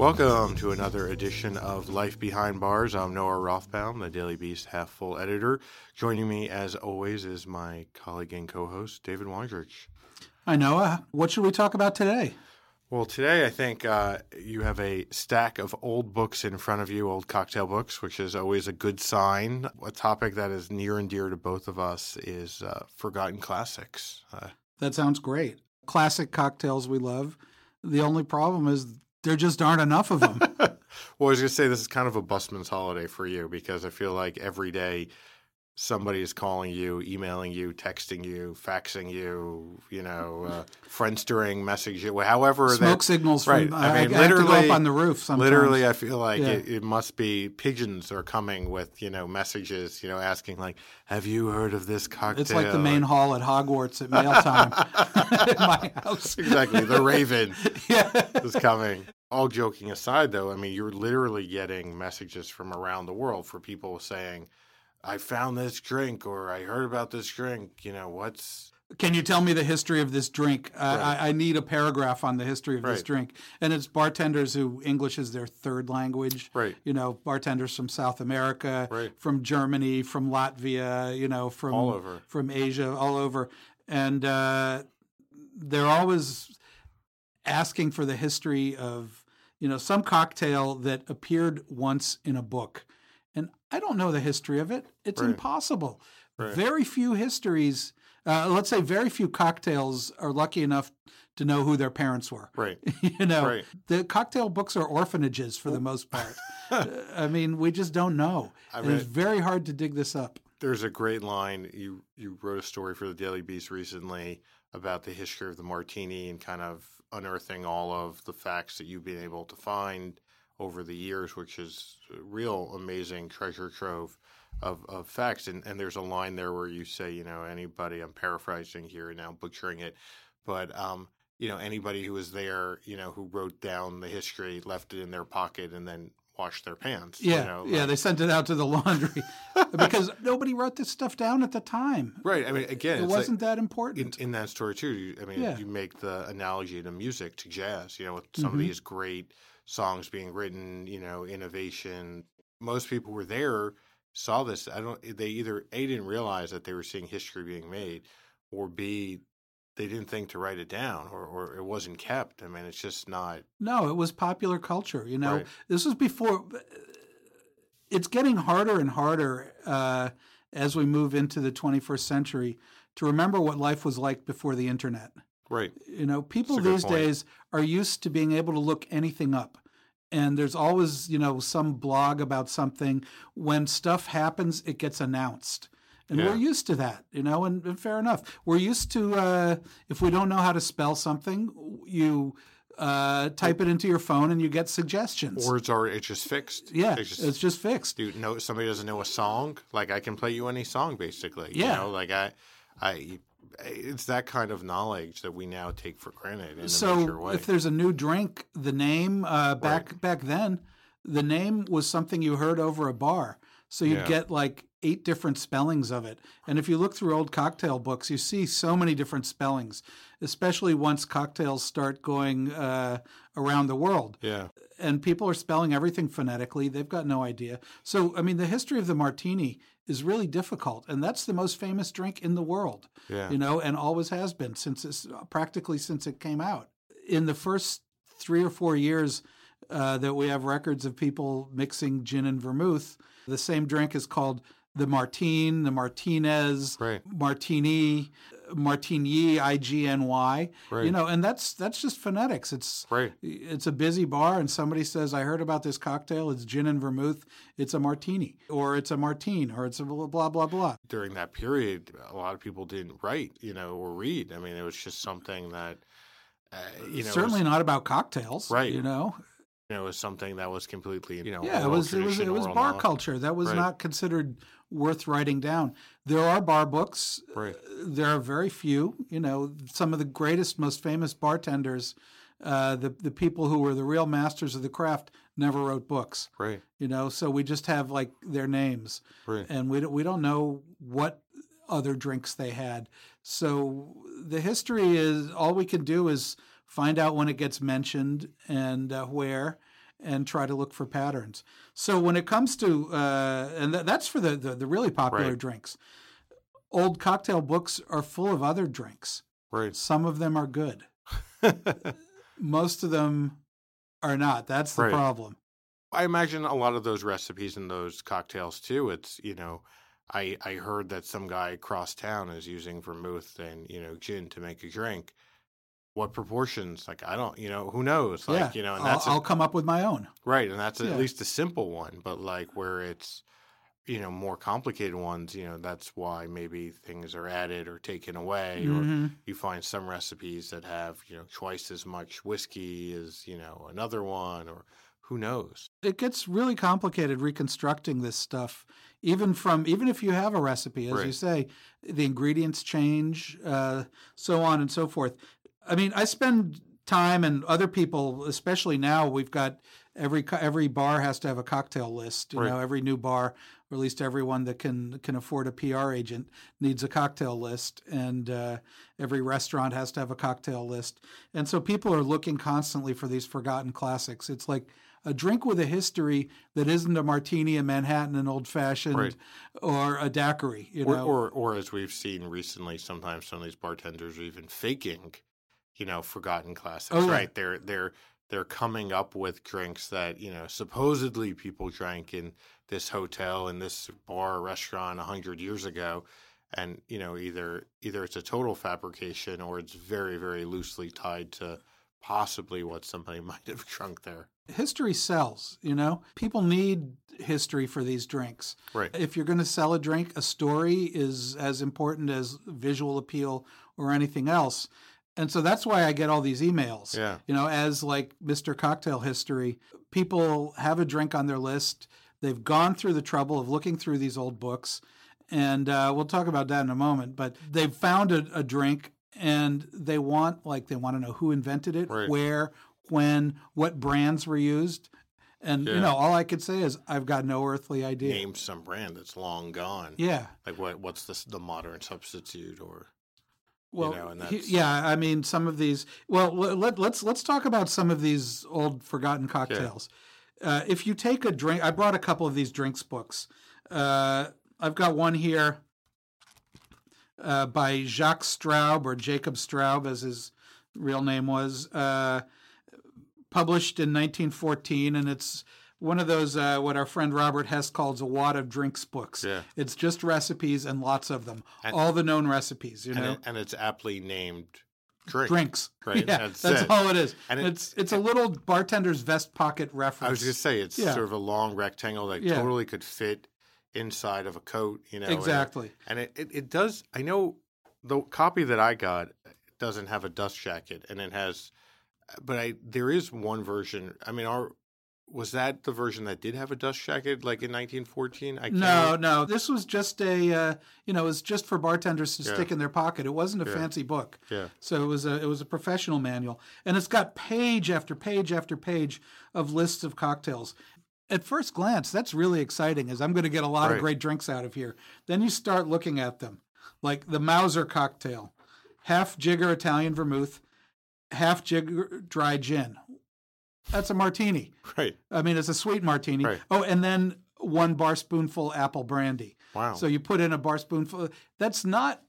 Welcome to another edition of Life Behind Bars. I'm Noah Rothbaum, the Daily Beast half full editor. Joining me, as always, is my colleague and co host, David Wondrich. Hi, Noah. What should we talk about today? Well, today I think uh, you have a stack of old books in front of you, old cocktail books, which is always a good sign. A topic that is near and dear to both of us is uh, forgotten classics. Uh, that sounds great. Classic cocktails we love. The only problem is there just aren't enough of them. well, I was going to say this is kind of a busman's holiday for you because I feel like every day somebody is calling you, emailing you, texting you, faxing you, you know, uh, friendstering, message you, however. Smoke that, signals. Right. From, I mean, I, literally, I up on the roof. Sometimes. Literally, I feel like Yeah. it, it must be pigeons are coming with you know messages, you know, asking like, "Have you heard of this cocktail?" It's like the main hall at Hogwarts at mail time at my house. exactly. The Raven yeah. is coming. All joking aside, though, I mean, you're literally getting messages from around the world for people saying, I found this drink or I heard about this drink. You know, what's. Can you tell me the history of this drink? Uh, Right. I, I need a paragraph on the history of this drink. And it's bartenders who English is their third language. Right. You know, bartenders from South America, Right. from Germany, from Latvia, you know, from All over. from Asia, all over. And uh, they're always asking for the history of, you know, some cocktail that appeared once in a book. I don't know the history of it. It's Right. impossible. Right. Very few histories, uh, let's say very few cocktails are lucky enough to know who their parents were. Right. you know, Right. the cocktail books are orphanages for the most part. Uh, I mean, we just don't know. I And it's very hard to dig this up. There's a great line. You, you wrote a story for the Daily Beast recently about the history of the martini and kind of unearthing all of the facts that you've been able to find over the years, which is a real amazing treasure trove of, of facts. And, and there's a line there where you say, you know, anybody, I'm paraphrasing here and now butchering it, but, um, you know, anybody who was there, you know, who wrote down the history, left it in their pocket, and then washed their pants. Yeah, you know, yeah, like- they sent it out to the laundry because nobody wrote this stuff down at the time. right. I mean, again, It wasn't that important. in that story too. you- I mean, Yeah. you make the analogy to music to jazz. You know, with some of Mhm. these great songs being written. You know, innovation. Most people were there, saw this. I don't. They either a didn't realize that they were seeing history being made, or b they didn't think to write it down, or, or it wasn't kept. I mean, it's just not. no, it was popular culture. You know, Right. this was before. It's getting harder and harder uh, as we move into the 21st century to remember what life was like before the internet. Right. You know, people That's a good these point. days are used to being able to look anything up. And there's always, you know, some blog about something. When stuff happens, it gets announced. And Yeah. we're used to that, you know, and, and fair enough. We're used to, uh, if we don't know how to spell something, you uh, type it into your phone and you get suggestions. Words are it's just fixed. yeah, It's just- it's just fixed. you know somebody doesn't know a song like i can play you any song basically Yeah. you know like i i it's that kind of knowledge that we now take for granted in a so way if there's a new drink the name uh, back back then the name was something you heard over a bar so you'd Yeah. get like eight different spellings of it and if you look through old cocktail books you see so many different spellings especially once cocktails start going uh, around the world yeah and people are spelling everything phonetically. They've got no idea. So, I mean, the history of the martini is really difficult, and that's the most famous drink in the world. Yeah. You know, and always has been since it's practically since it came out. In the first three or four years uh, that we have records of people mixing gin and vermouth, the same drink is called the Martine, the Martinez, Right. Martini. Martigny, I G N Y. Right. You know, and that's that's just phonetics. It's Right. it's a busy bar, and somebody says, "I heard about this cocktail. It's gin and vermouth. It's a martini, or it's a martine, or it's a blah blah blah blah." During that period, a lot of people didn't write, you know, or read. I mean, it was just something that, uh, you know, Certainly was, not about cocktails, Right. You know, you know, it was something that was completely, you know, yeah, it was it was it was bar knowledge. culture that was Right. not considered worth writing down. There are bar books. Right. There are very few. You know, some of the greatest, most famous bartenders, uh, the the people who were the real masters of the craft, never wrote books. Right. You know, so we just have like their names, Right. and we don't, we don't know what other drinks they had. So the history is all we can do is find out when it gets mentioned and uh, where, and try to look for patterns. So when it comes to uh, and th- that's for the, the the really popular Right. drinks. Old cocktail books are full of other drinks. Right. Some of them are good. Most of them are not. That's the Right. problem. I imagine a lot of those recipes and those cocktails too. It's you know, I I heard that some guy across town is using vermouth and you know gin to make a drink. What proportions? Like I don't, you know, who knows? Like yeah, you know, and I'll, that's a- I'll come up with my own. right, and that's Yeah. at least a simple one. But like where it's you know more complicated ones, you know, that's why maybe things are added or taken away, or Mhm. you find some recipes that have you know twice as much whiskey as you know another one, or who knows? it gets really complicated reconstructing this stuff even from even if you have a recipe as you say the ingredients change uh, so on and so forth i mean i spend time and other people especially now we've got every every bar has to have a cocktail list you Right. know every new bar or at least everyone that can can afford a pr agent needs a cocktail list and uh, every restaurant has to have a cocktail list and so people are looking constantly for these forgotten classics it's like a drink with a history that isn't a martini, a Manhattan, an old fashioned, Right. or a daiquiri. You or, know, or or as we've seen recently, sometimes some of these bartenders are even faking, you know, forgotten classics. Oh, yeah. Right? They're they're they're coming up with drinks that you know supposedly people drank in this hotel in this bar or restaurant a hundred years ago, and you know either either it's a total fabrication or it's very very loosely tied to possibly what somebody might have drunk there. history sells. You know, people need history for these drinks. Right. If you're going to sell a drink, a story is as important as visual appeal or anything else. And so that's why I get all these emails. Yeah. You know, as like Mr. Cocktail History, people have a drink on their list. They've gone through the trouble of looking through these old books. And uh, we'll talk about that in a moment. But they've found a, a drink and they want, like, they want to know who invented it, Right. where, when, what brands were used. And, you know, all I could say is, I've got no earthly idea. Name some brand that's long gone. Yeah. Like what what's the the modern substitute or Well, know, and he- yeah, I mean, some of these. Well, let, let's let's talk about some of these old forgotten cocktails. Uh, if you take a drink, I brought a couple of these drinks books. Uh, I've got one here uh, by Jacques Straub or Jacob Straub, as his real name was, uh, published in 1914, and it's one of those uh, what our friend Robert Hess calls a wad of drinks books. Yeah. It's just recipes and lots of them, And- all the known recipes. You and, know, it, and it's aptly named drink. drinks. Right, Yeah, that's that's, it. all it is. And it- it's it's a little bartender's vest pocket reference. I was going to say it's Yeah. sort of a long rectangle that Yeah. totally could fit inside of a coat. You know, and it- exactly. And it, it, it does. I know the copy that I got doesn't have a dust jacket, and it has. But I there is one version. I mean, our was that the version that did have a dust jacket, like in 1914? I can't No, no. This was just a uh, you know, it was just for bartenders to Yeah. stick in their pocket. It wasn't a Yeah. fancy book. Yeah. So it was a it was a professional manual, and it's got page after page after page of lists of cocktails. At first glance, that's really exciting, as I'm going to get a lot of great drinks out of here. Then you start looking at them, like the Mauser cocktail, half jigger Italian vermouth, half jigger dry gin. That's a martini. Right. I mean, it's a sweet martini. Right. Oh, and then one bar spoonful apple brandy. Wow. So you put in a bar spoonful. That's not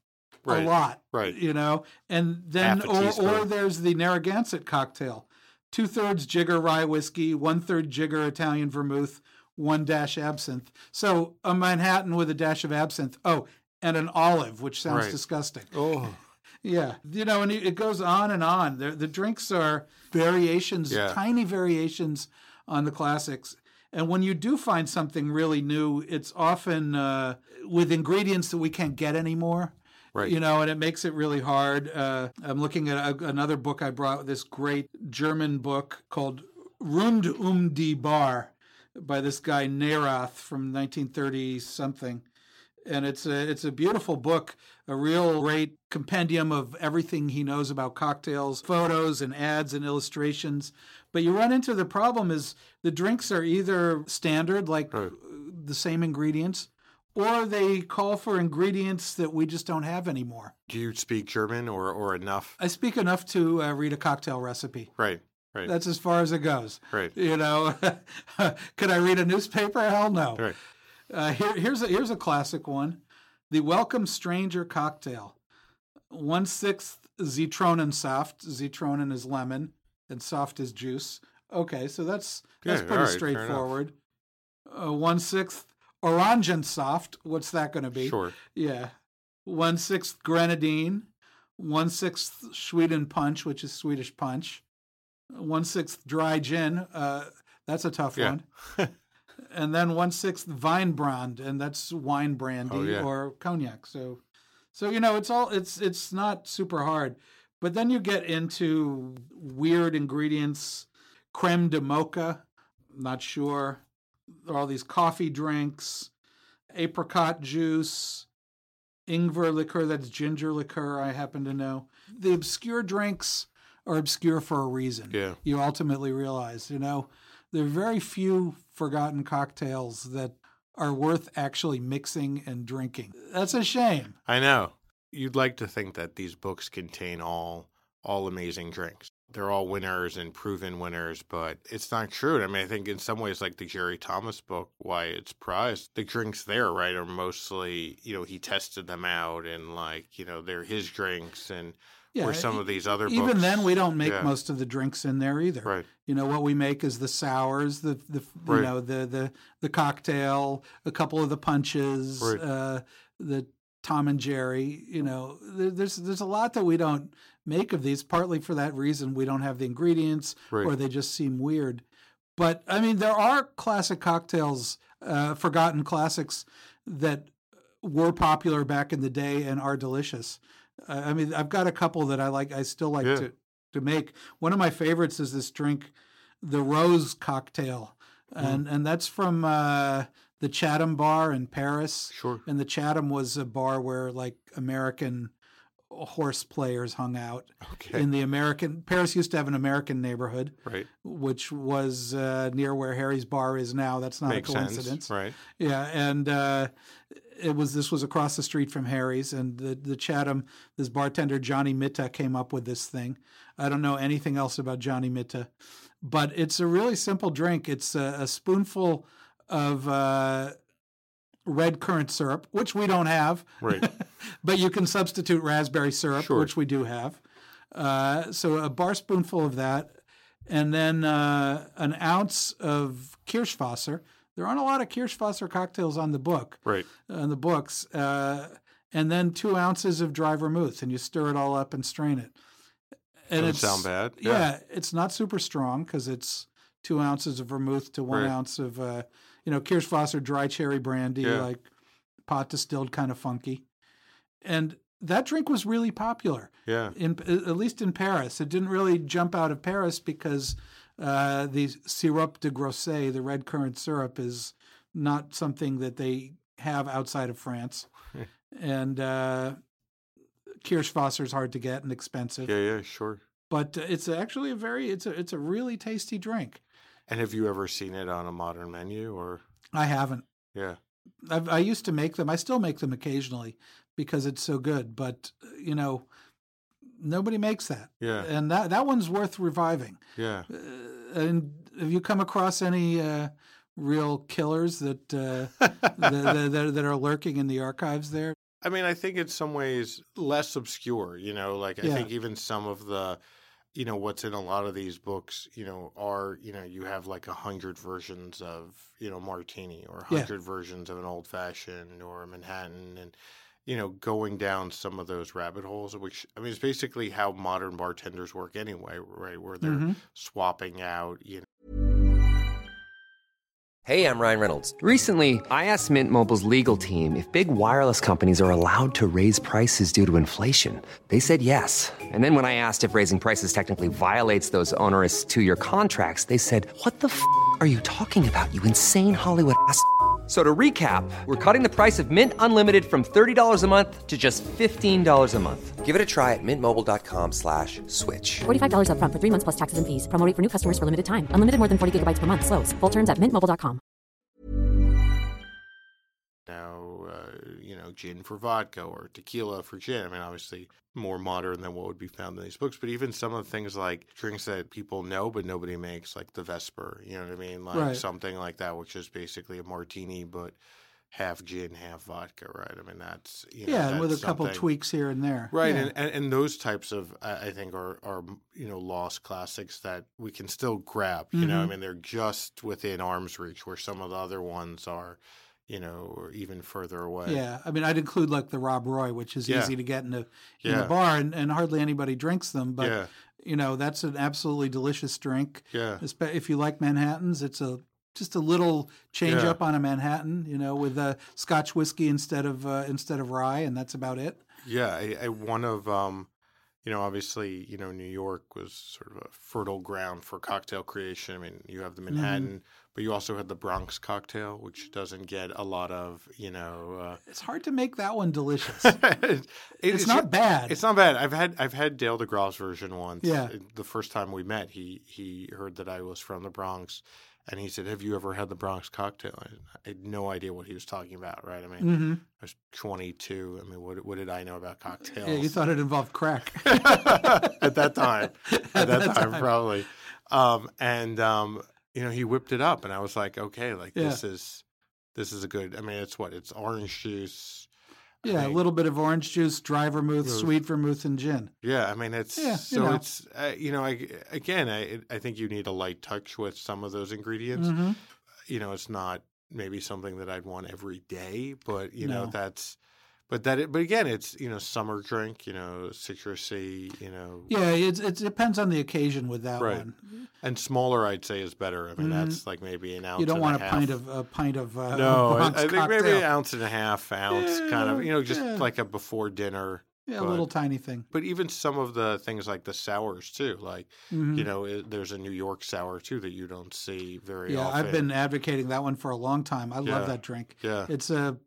Right. a lot, Right. You know, and then or, or there's the Narragansett cocktail, two thirds jigger rye whiskey, one third jigger Italian vermouth, one dash absinthe. So a Manhattan with a dash of absinthe. Oh, and an olive, which sounds Right. disgusting. Oh. Yeah, you know, and it goes on and on. The, the drinks are variations, Yeah. tiny variations on the classics. And when you do find something really new, it's often uh, with ingredients that we can't get anymore. Right. You know, and it makes it really hard. Uh, I'm looking at a, another book I brought, this great German book called Rund um die Bar by this guy Nerath from 1930 something. And it's a it's a beautiful book, a real great compendium of everything he knows about cocktails, photos and ads and illustrations. But you run into the problem is the drinks are either standard, like Right. the same ingredients, or they call for ingredients that we just don't have anymore. Do you speak German or, or enough? I speak enough to uh, read a cocktail recipe. Right. Right. That's as far as it goes. right. You know, could I read a newspaper? Hell no. Right. Uh, here, here's a here's a classic one: the Welcome Stranger cocktail. One sixth Zitronen soft. Zitronen is lemon, and soft is juice. Okay, so that's that's pretty right, straightforward. Uh, one sixth Orangen soft. What's that going to be? Sure. Yeah. One sixth grenadine, one sixth Sweden punch, which is Swedish punch, one sixth dry gin. Uh, that's a tough Yeah. one. and then one sixth Weinbrand, and that's wine brandy Oh, yeah. or cognac. So, so you know, it's all it's it's not super hard. But then you get into weird ingredients, creme de mocha. Not sure. There are all these coffee drinks, apricot juice, ingwer liqueur. That's ginger liqueur. I happen to know. The obscure drinks are obscure for a reason. Yeah. You ultimately realize, you know, there are very few forgotten cocktails that are worth actually mixing and drinking. That's a shame. I know. You'd like to think that these books contain all all amazing drinks. They're all winners and proven winners, but it's not true. I mean, I think in some ways, like the Jerry Thomas book, why it's prized, the drinks there, right, are mostly, you know, he tested them out and like, you know, they're his drinks and Yeah. some of these other even books. then, we don't make yeah. most of the drinks in there either. Right. You know what we make is the sours, the the you Right. know the the the cocktail, a couple of the punches, Right. uh, the Tom and Jerry. You know, there, there's there's a lot that we don't make of these. Partly for that reason, we don't have the ingredients, Right. or they just seem weird. But I mean, there are classic cocktails, uh, forgotten classics that were popular back in the day and are delicious. I mean, I've got a couple that I like. I still like Yeah. to to make. One of my favorites is this drink, the Rose cocktail, Mm-hmm. and and that's from uh, the Chatham Bar in Paris. Sure. And the Chatham was a bar where like American horse players hung out. Okay. In the American Paris used to have an American neighborhood, right. which was uh, near where Harry's bar is now. That's not Makes a coincidence. sense. Right. Yeah, and uh, it was this was across the street from Harry's, and the the Chatham this bartender Johnny Mitta came up with this thing. I don't know anything else about Johnny Mitta, but it's a really simple drink. It's a, a spoonful of uh, red currant syrup, which we don't have, Right. but you can substitute raspberry syrup, Sure. which we do have. Uh, so a bar spoonful of that, and then uh, an ounce of Kirschwasser. There aren't a lot of Kirschwasser cocktails on the book, Right. on the books, uh, and then two ounces of dry vermouth, and you stir it all up and strain it. And Doesn't sound bad. Yeah. it's not super strong because it's two ounces of vermouth to one Right. ounce of, uh, you know, Kirschwasser dry cherry brandy, Yeah. like pot distilled, kind of funky. And that drink was really popular Yeah. in at least in Paris. It didn't really jump out of Paris because uh, the sirop de groseille, the red currant syrup, is not something that they have outside of France, and uh, Kirschwasser is hard to get and expensive. Yeah. Yeah. Sure. But it's actually a very it's a it's a really tasty drink. And have you ever seen it on a modern menu or? I haven't. Yeah. I've, I used to make them. I still make them occasionally because it's so good. But you know, nobody makes that, Yeah. and that that one's worth reviving. Yeah. Uh, and have you come across any uh, real killers that, uh, that, that that are lurking in the archives there? I mean, I think in some ways less obscure, you know, like I Yeah. think even some of the, you know, what's in a lot of these books, you know, are, you know, you have like a hundred versions of, you know, martini or a Yeah. hundred versions of an old fashioned or a Manhattan. And, you know, going down some of those rabbit holes, which I mean, it's basically how modern bartenders work anyway, right? Where they're Mhm. swapping out, you know. Hey, I'm Ryan Reynolds. Recently, I asked Mint Mobile's legal team if big wireless companies are allowed to raise prices due to inflation. They said yes. And then when I asked if raising prices technically violates those onerous two year contracts, they said, What the f are you talking about, you insane Hollywood ass? F- So to recap, we're cutting the price of Mint Unlimited from $30 a month to just $15 a month. Give it a try at mintmobile.com slash switch. $45 upfront for three months plus taxes and fees. Promo rate for new customers for limited time. Unlimited more than 40 gigabytes per month. Slows. Full terms at mintmobile.com. you know, gin for vodka or tequila for gin. I mean, obviously more modern than what would be found in these books, but even some of the things like drinks that people know but nobody makes, like the Vesper, you know what I mean? Like Right. something like that, which is basically a martini, but half gin, half vodka, right? I mean, that's, you know, yeah, with a that's couple tweaks here and there. Right, Yeah. and, and and those types of I think are are you know lost classics that we can still grab. You know, I mm-hmm. mean they're just within arm's reach, where some of the other ones are, you know, or even further away. Yeah, I mean, I'd include like the Rob Roy, which is Yeah. easy to get in a in Yeah. a bar, and, and hardly anybody drinks them. But yeah, you know, that's an absolutely delicious drink. yeah, If you like Manhattan's, it's a just a little change up on a Manhattan. You know, with uh, Scotch whiskey instead of uh, instead of rye, and that's about it. yeah. I, I, one of um, you know, obviously, you know, New York was sort of a fertile ground for cocktail creation. I mean, you have the Mm-hmm. But you also had the Bronx cocktail, which doesn't get a lot of, you know. Uh, It's hard to make that one delicious. it- it's not bad. It's not bad. I've had I've had Dale DeGroff's version once. Yeah. The first time we met, he he heard that I was from the Bronx, and he said, "Have you ever had the Bronx cocktail?" I, had no idea what he was talking about. Right? I mean, hmm I was 22. I mean, what what did I know about cocktails? Yeah, you thought it involved crack. at that time. At, that, that time, time. probably. Um, and um, you know, he whipped it up, and I was like, okay, like Yeah. this is this is a good. I mean, it's what it's orange juice. Yeah, a little bit of orange juice, dry vermouth, Vermouth. sweet vermouth, and gin. Yeah, I mean it's Yeah, you so know. it's uh, you know I again I I think you need a light touch with some of those ingredients. hmm You know, it's not maybe something that I'd want every day, but you know that's but that it, but again it's you know summer drink, you know citrusy, you know Yeah, it, it depends on the occasion with that Right. one. and smaller I'd say is better. I mean Mhm. that's like maybe an ounce. You don't and want a pint of a pint of uh, no, I, I think maybe an ounce and a half ounce kind of you know just yeah. like a before dinner. yeah, a little tiny thing. But even some of the things like the sours too, like Mhm. you know, it, there's a New York sour too that you don't see very often. Yeah, often. I've been advocating that one for a long time. I Yeah. love that drink. yeah, It's a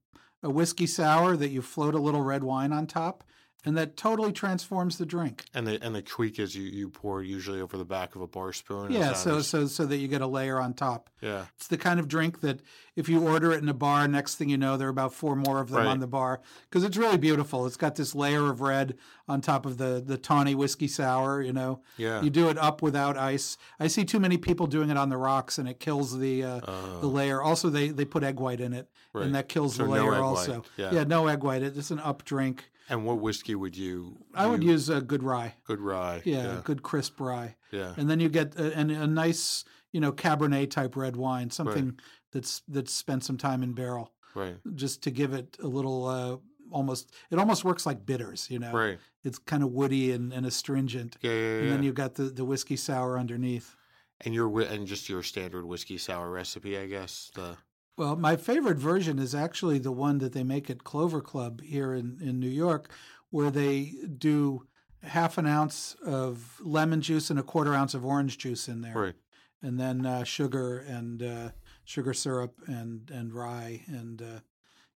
a whiskey sour that you float a little red wine on top, and that totally transforms the drink. and the and the tweak is you you pour usually over the back of a bar spoon. Yeah, so as- so so that you get a layer on top. yeah, It's the kind of drink that if you order it in a bar, next thing you know, there are about four more of them Right. on the bar because it's really beautiful. It's got this layer of red on top of the the tawny whiskey sour. You know, yeah, you do it up without ice. I see too many people doing it on the rocks, and it kills the uh, the layer. Also, they they put egg white in it. Right. and that kills So the no layer white, also. yeah. no egg white. It's an up drink. And what whiskey would you? I would you- use a good rye. good rye. Yeah, yeah, good crisp rye. yeah. and then you get a, an- a nice, you know, Cabernet type red wine, something that's that's spent some time in barrel, right, just to give it a little, uh, almost. It almost works like bitters, you know. right. It's kind of woody and, and astringent, Yeah, yeah, yeah. and then you've got the the whiskey sour underneath. and your and just your standard whiskey sour recipe, I guess. The Well, my favorite version is actually the one that they make at Clover Club here in, in New York, where they do half an ounce of lemon juice and a quarter ounce of orange juice in there. right, and then uh, sugar and uh, sugar syrup and and rye and uh,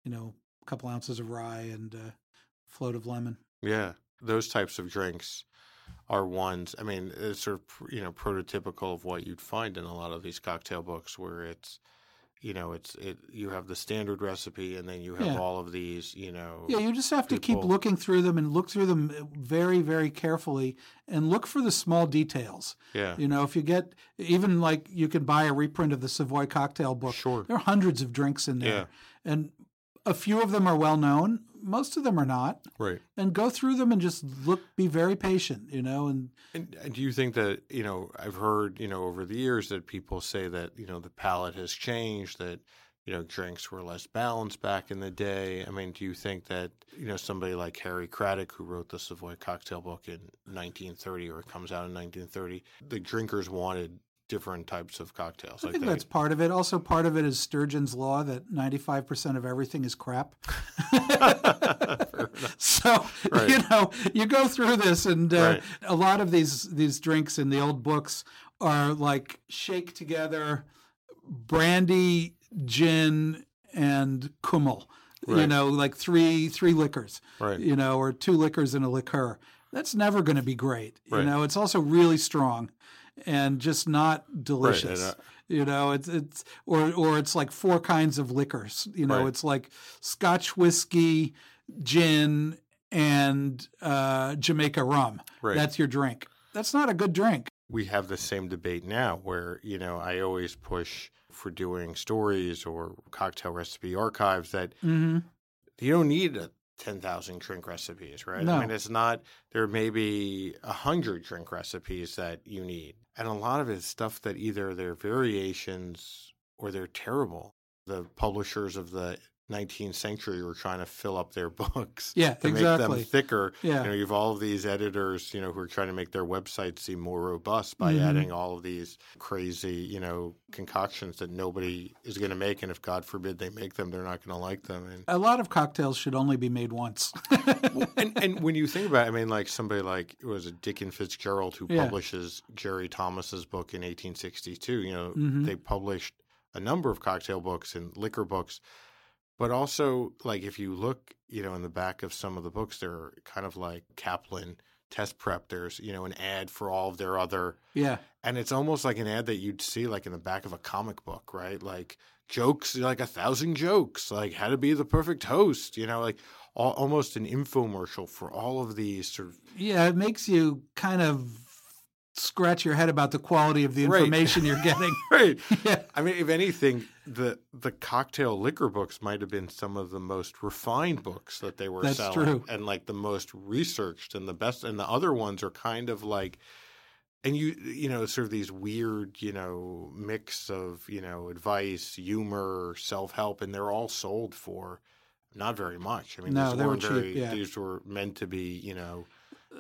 you know a couple ounces of rye and uh, float of lemon. yeah. Those types of drinks are ones. I mean, it's sort of you know prototypical of what you'd find in a lot of these cocktail books, where it's you know it's it you have the standard recipe and then you have Yeah. all of these you know Yeah, you just have to keep looking through them and look through them uh, very very carefully and look for the small details. yeah You know, if you get even like you can buy a reprint of the Savoy cocktail book. Sure. There are hundreds of drinks in there. And a few of them are well known, most of them are not. right. And go through them and just look be very patient, you know, and And, and do you think that you know I've heard you know over the years that people say that you know the palate has changed that you know, drinks were less balanced back in the day. I mean, do you think that, you know, somebody like Harry Craddock, who wrote the Savoy Cocktail book in 1930 or it comes out in 1930, the drinkers wanted different types of cocktails? I think they- that's part of it. Also, part of it is Sturgeon's law that 95% of everything is crap. so, Right. you know, you go through this, and uh, Right. a lot of these, these drinks in the old books are like shake together brandy, gin, and kummel. You know, like three three liquors. Right. You know, or two liquors and a liqueur. That's never going to be great. You know, it's also really strong and just not delicious. uh, you know, it's it's or or it's like four kinds of liquors. You know, Right. it's like Scotch whiskey, gin, and uh, Jamaica rum. Right. That's your drink. That's not a good drink. We have the same debate now where, you know, I always push for doing stories or cocktail recipe archives that Mm-hmm. you don't need a 10,000 drink recipes, right? No. I mean, it's not, there may be a 100 drink recipes that you need. And a lot of it is stuff that either they're variations or they're terrible. The publishers of the 19th century were trying to fill up their books Yeah, to make them thicker. Yeah. You know, you've all of these editors, you know, who are trying to make their websites seem more robust by Mhm. adding all of these crazy, you know, concoctions that nobody is going to make. And if God forbid they make them, they're not going to like them. And A lot of cocktails should only be made once. and, and when you think about it, I mean, like somebody like it was a Dickon Fitzgerald who Yeah. publishes Jerry Thomas's book in 1862. You know, Mhm. they published a number of cocktail books and liquor books, but also like if you look, you know, in the back of some of the books, they're kind of like Kaplan test prep. There's you know an ad for all of their other, yeah. and it's almost like an ad that you'd see like in the back of a comic book, right? Like jokes, like a thousand jokes, like how to be the perfect host, you know, like all, almost an infomercial for all of these sort of Yeah, it makes you kind of scratch your head about the quality of the Right. information you're getting. right. yeah. I mean, if anything, the the cocktail liquor books might have been some of the most refined books that they were That's selling, true. and like the most researched and the best. And the other ones are kind of like, and you you know, sort of these weird, you know, mix of you know advice, humor, self help, and they're all sold for not very much. I mean, No, these they were cheap, yeah. These were meant to be, you know.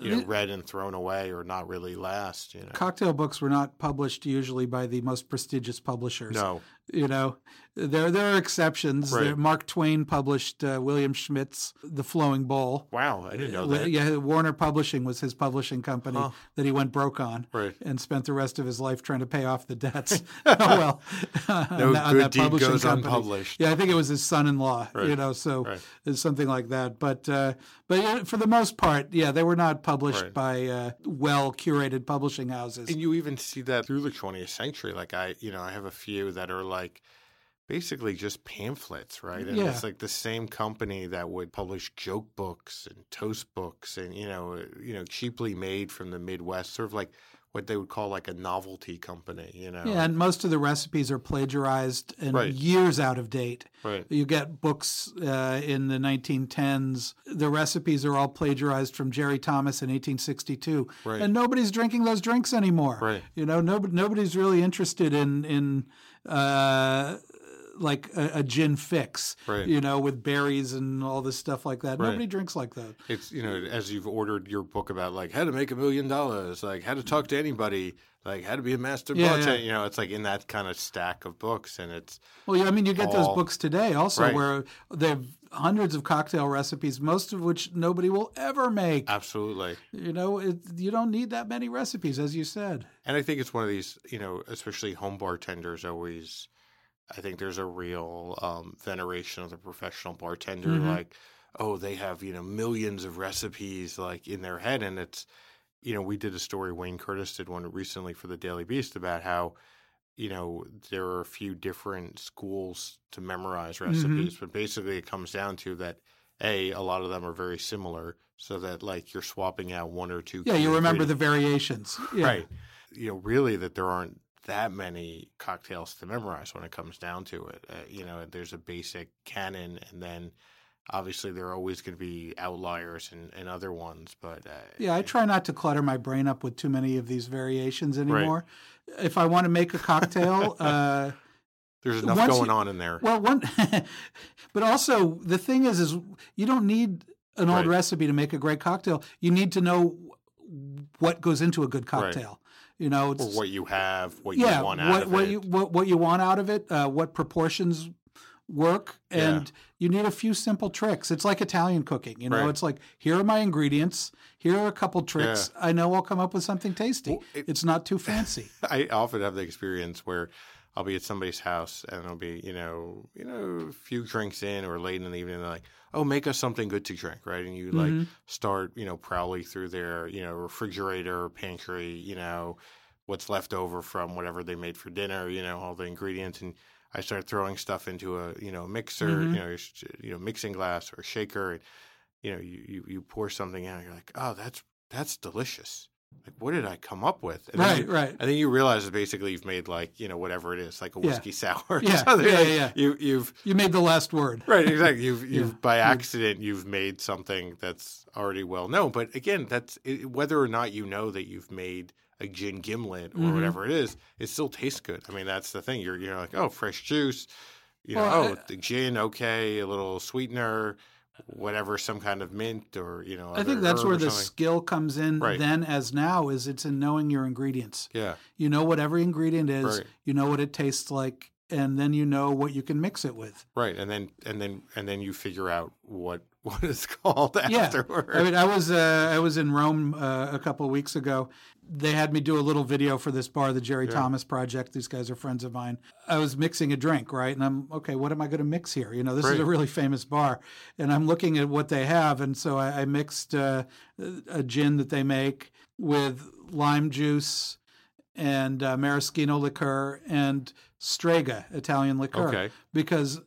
You know, read and thrown away, or not really last. You know, Cocktail books were not published usually by the most prestigious publishers. no, You know, there there are exceptions. Right. There- Mark Twain published uh, William Schmidt's The Flowing Bowl. wow, I didn't know that. Yeah, Warner Publishing was his publishing company Huh. that he went broke on, Right. and spent the rest of his life trying to pay off the debts. oh well, No on good that deed publishing goes company. unpublished. Yeah, I think it was his son-in-law. You know, so Right. something like that. But uh, but yeah, for the most part, yeah, they were not published Right. by uh, well curated publishing houses. And you even see that through the 20th century. Like I, you know, I have a few that are like basically just pamphlets, right? And Yeah. it's like the same company that would publish joke books and toast books and you know, uh, you know, cheaply made from the Midwest, sort of like what they would call like a novelty company, you know. Yeah, and most of the recipes are plagiarized and Right. years out of date. Right. You get books uh, in the 1910s. The recipes are all plagiarized from Jerry Thomas in 1862, Right. and nobody's drinking those drinks anymore. Right. You know, nobody nobody's really interested in in uh, like a, a gin fix. Right. You know, with berries and all this stuff like that. Right. Nobody drinks like that. It's you know, as you've ordered your book about like how to make a million dollars, like how to talk to anybody, like how to be a master Yeah, bartender. yeah. You know, it's like in that kind of stack of books, and it's Well, yeah, I mean, you get those books today also, Right. where they have hundreds of cocktail recipes, most of which nobody will ever make. absolutely. You know, it, you don't need that many recipes, as you said. And I think it's one of these, you know, especially home bartenders always. I think there's a real um, veneration of the professional bartender. Mhm. Like, oh, they have you know millions of recipes like in their head, and it's, you know, we did a story. Wayne Curtis did one recently for the Daily Beast about how, you know, there are a few different schools to memorize recipes, but basically it comes down to that. A, a lot of them are very similar, so that like you're swapping out one or two. Yeah, you remember the variations. Yeah. Right. You know, really that there aren't that many cocktails to memorize when it comes down to it. Uh, you know, there's a basic canon, and then obviously there are always going to be outliers and, and other ones. But uh, Yeah, I try not to clutter my brain up with too many of these variations anymore. If I want to make a cocktail, uh, There's enough going you- on in there. Well, one, but also the thing is, is you don't need an old Right. recipe to make a great cocktail. You need to know what goes into a good cocktail. You know, or what you have, what yeah, you want out what of what it. you what, what you want out of it, uh, what proportions work, and you need a few simple tricks. It's like Italian cooking. You know, Right. it's like here are my ingredients. Here are a couple tricks. I know I'll come up with something tasty. Well, it- it's not too fancy. I often have the experience where I'll be at somebody's house and it'll be, you know, you know, a few drinks in or late in the evening, they're like, "Oh, make us something good to drink," right? And you Mm-hmm. like start, you know, prowling through their, you know, refrigerator, pantry, you know, what's left over from whatever they made for dinner, you know, all the ingredients, and I start throwing stuff into a, you know, mixer, Mhm. you know, you know, mixing glass or shaker, and you know, you you, you pour something out, you're like, "Oh, that's that's delicious." Like, what did I come up with? And right, you- right. and then you realize that basically you've made like you know whatever it is, like a Yeah. whiskey sour. or Yeah, something. yeah, yeah. You you've You made the last word. right exactly. You've you've Yeah. by accident you've made something that's already well known. But again, that's whether or not you know that you've made a gin gimlet or Mhm. whatever it is, it still tastes good. I mean, that's the thing. You're you're like, oh, fresh juice. You know, Well, oh, I- the gin, okay, a little sweetener, whatever, some kind of mint or you know. I think that's where the skill comes in Right. then as now is it's in knowing your ingredients. Yeah, You know what every ingredient is, Right. you know what it tastes like, and then you know what you can mix it with. right. And then and then and then you figure out what what it's called Yeah. afterwards. I mean, I was uh, I was in Rome uh, a couple of weeks ago. They had me do a little video for this bar, the Jerry Yeah. Thomas Project. These guys are friends of mine. I was mixing a drink, right? And I'm okay. What am I going to mix here? You know, this is a really famous bar, and I'm looking at what they have, and so I, I mixed uh, a gin that they make with lime juice and uh, maraschino liqueur and Strega Italian liqueur Okay. because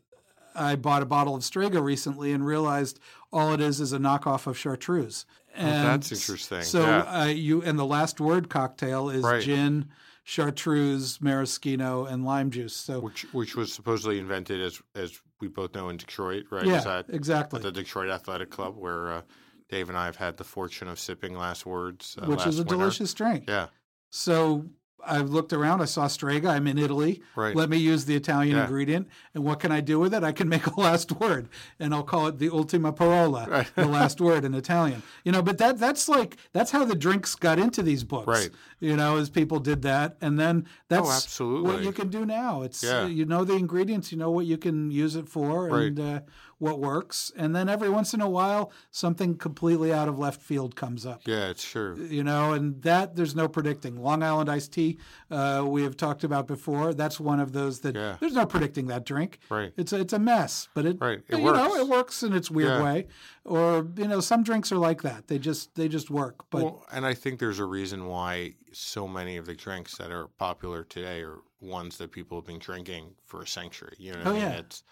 I bought a bottle of Strega recently and realized all it is is a knockoff of chartreuse. And Oh, that's interesting. So Yeah. uh, you and the last word cocktail is Right. gin, chartreuse, maraschino, and lime juice. So which which was supposedly invented as as we both know in Detroit, right? yeah, exactly. at the Detroit Athletic Club where uh, Dave and I have had the fortune of sipping last words, uh, which last is a winter. delicious drink. Yeah, So I looked around. I saw Strega. I'm in Italy. right. Let me use the Italian Yeah. ingredient. And what can I do with it? I can make a last word, and I'll call it the ultima parola, Right. the last word in Italian. You know, but that that's like that's how the drinks got into these books. Right. You know, as people did that, and then that's what absolutely. you can do now. It's Yeah. you know the ingredients, you know what you can use it for, Right. and uh, what works. And then every once in a while, something completely out of left field comes up yeah, it's true. you know, and that there's no predicting. Long Island iced tea, uh, we have talked about before. That's one of those that Yeah. there's no predicting that drink. Right. It's a, it's a mess, but it, Right. It you know works. it works in its weird Yeah. way. Or you know some drinks are like that. They just they just work. But well, and I think there's a reason why so many of the drinks that are popular today are ones that people have been drinking for a century. You know, Oh, I mean? yeah. it's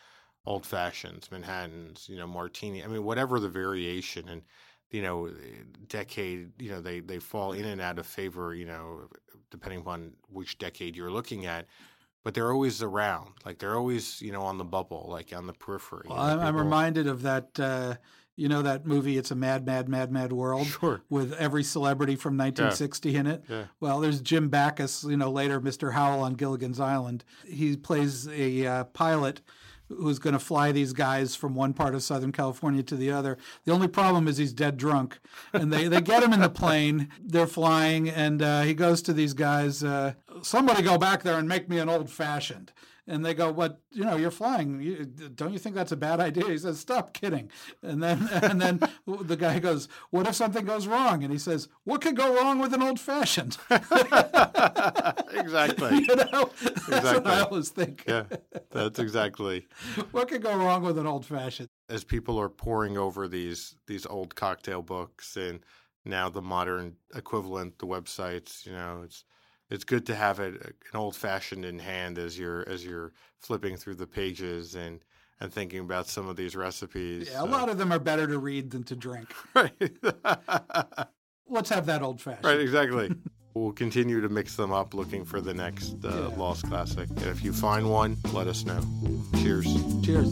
old fashions, Manhattans, you know, martini. I mean, whatever the variation, and you know, decade. You know, they they fall in and out of favor. You know, depending upon which decade you're looking at. But they're always around, like they're always, you know, on the bubble, like on the periphery. well, I'm, I'm reminded of that. Uh, you know that movie? It's a mad, mad, mad, mad world. Sure. With every celebrity from 1960 in it. Yeah. Well, there's Jim Backus, you know, later Mr. Howell on Gilligan's Island. He plays a uh, pilot who's going to fly these guys from one part of Southern California to the other. The only problem is he's dead drunk. And they, they get him in the plane. They're flying, and uh, he goes to these guys, uh, somebody go back there and make me an old fashioned. And they go, "What? You know, you're flying. You, don't you think that's a bad idea?" He says, "Stop kidding." And then, and then the guy goes, "What if something goes wrong?" And he says, "What could go wrong with an old fashioned?" exactly. you know, that's what Exactly. I always think. Yeah, that's exactly. What could go wrong with an old fashioned? as people are poring over these these old cocktail books and now the modern equivalent, the websites, you know, it's it's good to have it an old fashioned in hand as you're as you're flipping through the pages and and thinking about some of these recipes. Yeah, a lot of them are better to read than to drink. right, Let's have that old fashioned. right, exactly. We'll continue to mix them up, looking for the next uh, Yeah. Lost Classic. And if you find one, let us know. Cheers. Cheers.